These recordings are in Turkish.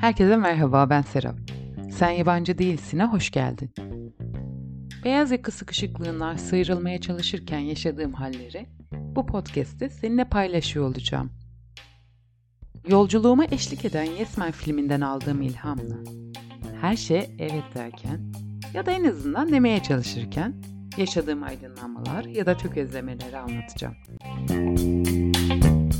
Herkese merhaba ben Serap. Sen yabancı değilsin'e hoş geldin. Beyaz yaka sıkışıklığından sıyrılmaya çalışırken yaşadığım halleri bu podcast'te seninle paylaşıyor olacağım. Yolculuğuma eşlik eden Yesmen filminden aldığım ilhamla her şey evet derken ya da en azından demeye çalışırken yaşadığım aydınlanmalar ya da tökezlemeleri anlatacağım.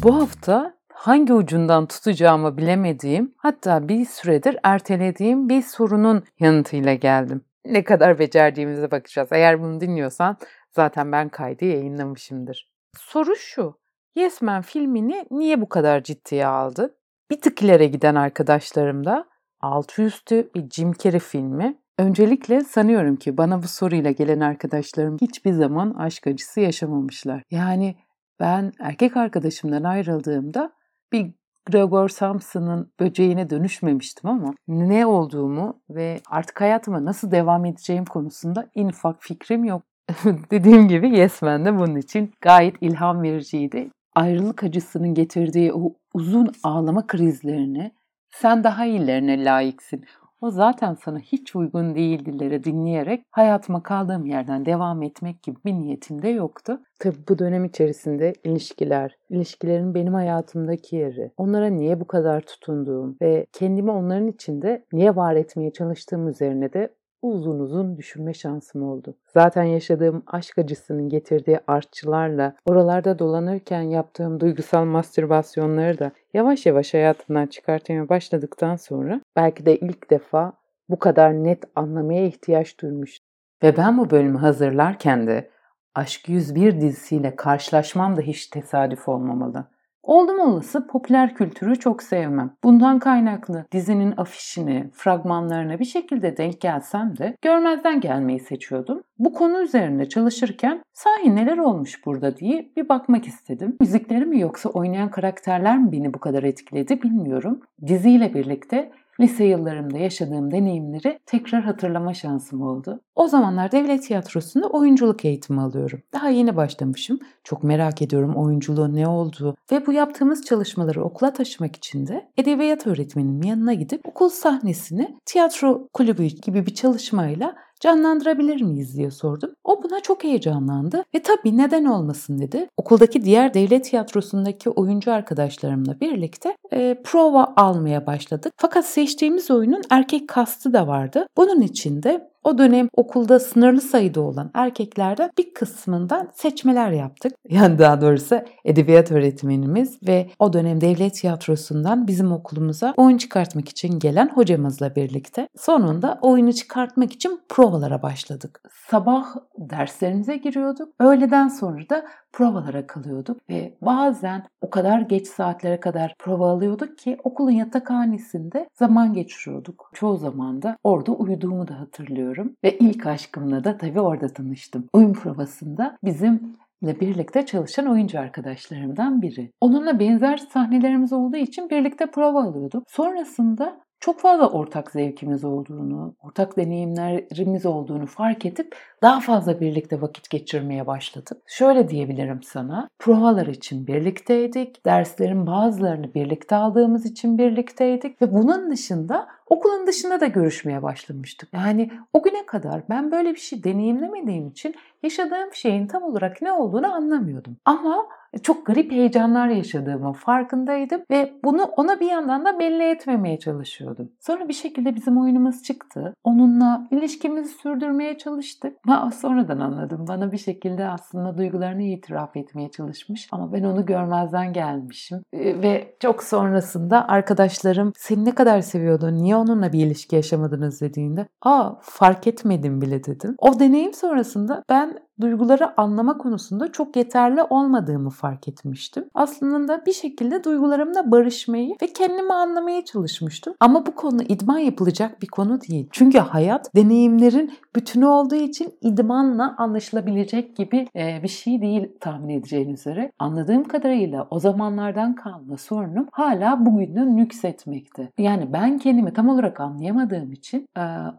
Bu hafta hangi ucundan tutacağımı bilemediğim, hatta bir süredir ertelediğim bir sorunun yanıtıyla geldim. Ne kadar becerdiğimize bakacağız. Eğer bunu dinliyorsan zaten ben kaydı yayınlamışımdır. Soru şu. Yes Man filmini niye bu kadar ciddiye aldı? Bir tık ileri giden arkadaşlarım da altı üstü bir Jim Carrey filmi. Öncelikle sanıyorum ki bana bu soruyla gelen arkadaşlarım hiçbir zaman aşk acısı yaşamamışlar. Yani ben erkek arkadaşımdan ayrıldığımda bir Gregor Samson'ın böceğine dönüşmemiştim ama ne olduğumu ve artık hayatıma nasıl devam edeceğim konusunda en ufak fikrim yok. Dediğim gibi Yes Man de bunun için gayet ilham vericiydi. Ayrılık acısının getirdiği o uzun ağlama krizlerini sen daha iyilerine layıksın. O zaten sana hiç uygun değildileri dinleyerek hayatıma kaldığım yerden devam etmek gibi bir niyetim de yoktu. Tabii bu dönem içerisinde ilişkiler, ilişkilerin benim hayatımdaki yeri, onlara niye bu kadar tutunduğum ve kendimi onların içinde niye var etmeye çalıştığım üzerine de uzun uzun düşünme şansım oldu. Zaten yaşadığım aşk acısının getirdiği artçılarla oralarda dolanırken yaptığım duygusal mastürbasyonları da yavaş yavaş hayatımdan çıkartmaya başladıktan sonra belki de ilk defa bu kadar net anlamaya ihtiyaç duymuş. Ve ben bu bölümü hazırlarken de Aşk 101 dizisiyle karşılaşmam da hiç tesadüf olmamalı. Oldum olası popüler kültürü çok sevmem. Bundan kaynaklı dizinin afişini, fragmanlarına bir şekilde denk gelsem de görmezden gelmeyi seçiyordum. Bu konu üzerinde çalışırken sahi neler olmuş burada diye bir bakmak istedim. Müzikleri mi yoksa oynayan karakterler mi beni bu kadar etkiledi bilmiyorum. Diziyle birlikte lise yıllarımda yaşadığım deneyimleri tekrar hatırlama şansım oldu. O zamanlar devlet tiyatrosunda oyunculuk eğitimi alıyorum. Daha yeni başlamışım. Çok merak ediyorum oyunculuğun ne olduğu ve bu yaptığımız çalışmaları okula taşımak için de edebiyat öğretmenimin yanına gidip okul sahnesini tiyatro kulübü gibi bir çalışmayla canlandırabilir miyiz diye sordum. O buna çok heyecanlandı ve tabii neden olmasın dedi. Okuldaki diğer devlet tiyatrosundaki oyuncu arkadaşlarımla birlikte e, prova almaya başladık. Fakat seçtiğimiz oyunun erkek kastı da vardı. Bunun için de o dönem okulda sınırlı sayıda olan erkeklerden bir kısmından seçmeler yaptık. Yani daha doğrusu edebiyat öğretmenimiz ve o dönem devlet tiyatrosundan bizim okulumuza oyun çıkartmak için gelen hocamızla birlikte sonunda oyunu çıkartmak için provalara başladık. Sabah derslerimize giriyorduk. Öğleden sonra da provalara kalıyorduk ve bazen o kadar geç saatlere kadar prova alıyorduk ki okulun yatakhanesinde zaman geçiriyorduk. Çoğu zaman da orada uyuduğumu da hatırlıyorum ve ilk aşkımla da tabii orada tanıştım. Oyun provasında bizim ile birlikte çalışan oyuncu arkadaşlarımdan biri. Onunla benzer sahnelerimiz olduğu için birlikte prova alıyorduk. Sonrasında çok fazla ortak zevkimiz olduğunu, ortak deneyimlerimiz olduğunu fark edip daha fazla birlikte vakit geçirmeye başladık. Şöyle diyebilirim sana, provalar için birlikteydik, derslerin bazılarını birlikte aldığımız için birlikteydik ve bunun dışında okulun dışında da görüşmeye başlamıştık. Yani o güne kadar ben böyle bir şey deneyimlemediğim için yaşadığım şeyin tam olarak ne olduğunu anlamıyordum. Ama çok garip heyecanlar yaşadığımın farkındaydım ve bunu ona bir yandan da belli etmemeye çalışıyordum. Sonra bir şekilde bizim oyunumuz çıktı. Onunla ilişkimizi sürdürmeye çalıştık. Ama sonradan anladım. Bana bir şekilde aslında duygularını itiraf etmeye çalışmış ama ben onu görmezden gelmişim. Ve çok sonrasında arkadaşlarım seni ne kadar seviyordun, niye onunla bir ilişki yaşamadınız dediğinde aa fark etmedim bile dedim. O deneyim sonrasında ben duyguları anlama konusunda çok yeterli olmadığımı fark etmiştim. Aslında bir şekilde duygularımla barışmayı ve kendimi anlamaya çalışmıştım. Ama bu konu idman yapılacak bir konu değil. Çünkü hayat deneyimlerin bütünü olduğu için idmanla anlaşılabilecek gibi bir şey değil tahmin edeceğiniz üzere. Anladığım kadarıyla o zamanlardan kalma sorunum hala bugünü nüksetmekte. Yani ben kendimi tam olarak anlayamadığım için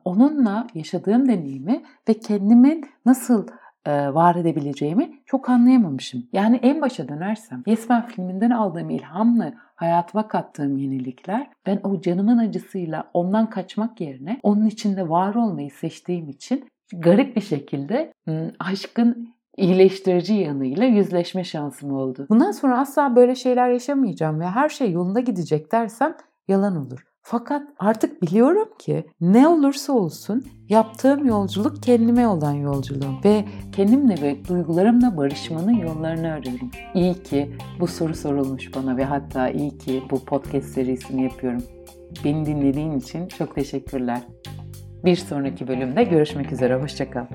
onunla yaşadığım deneyimi ve kendimin nasıl e, var edebileceğimi çok anlayamamışım. Yani en başa dönersem Yes Man filminden aldığım ilhamla hayatıma kattığım yenilikler ben o canımın acısıyla ondan kaçmak yerine onun içinde var olmayı seçtiğim için garip bir şekilde aşkın iyileştirici yanıyla yüzleşme şansım oldu. Bundan sonra asla böyle şeyler yaşamayacağım ve her şey yolunda gidecek dersem yalan olur. Fakat artık biliyorum ki ne olursa olsun yaptığım yolculuk kendime olan yolculuğum ve kendimle ve duygularımla barışmanın yollarını arıyorum. İyi ki bu soru sorulmuş bana ve hatta iyi ki bu podcast serisini yapıyorum. Beni dinlediğin için çok teşekkürler. Bir sonraki bölümde görüşmek üzere. Hoşçakal.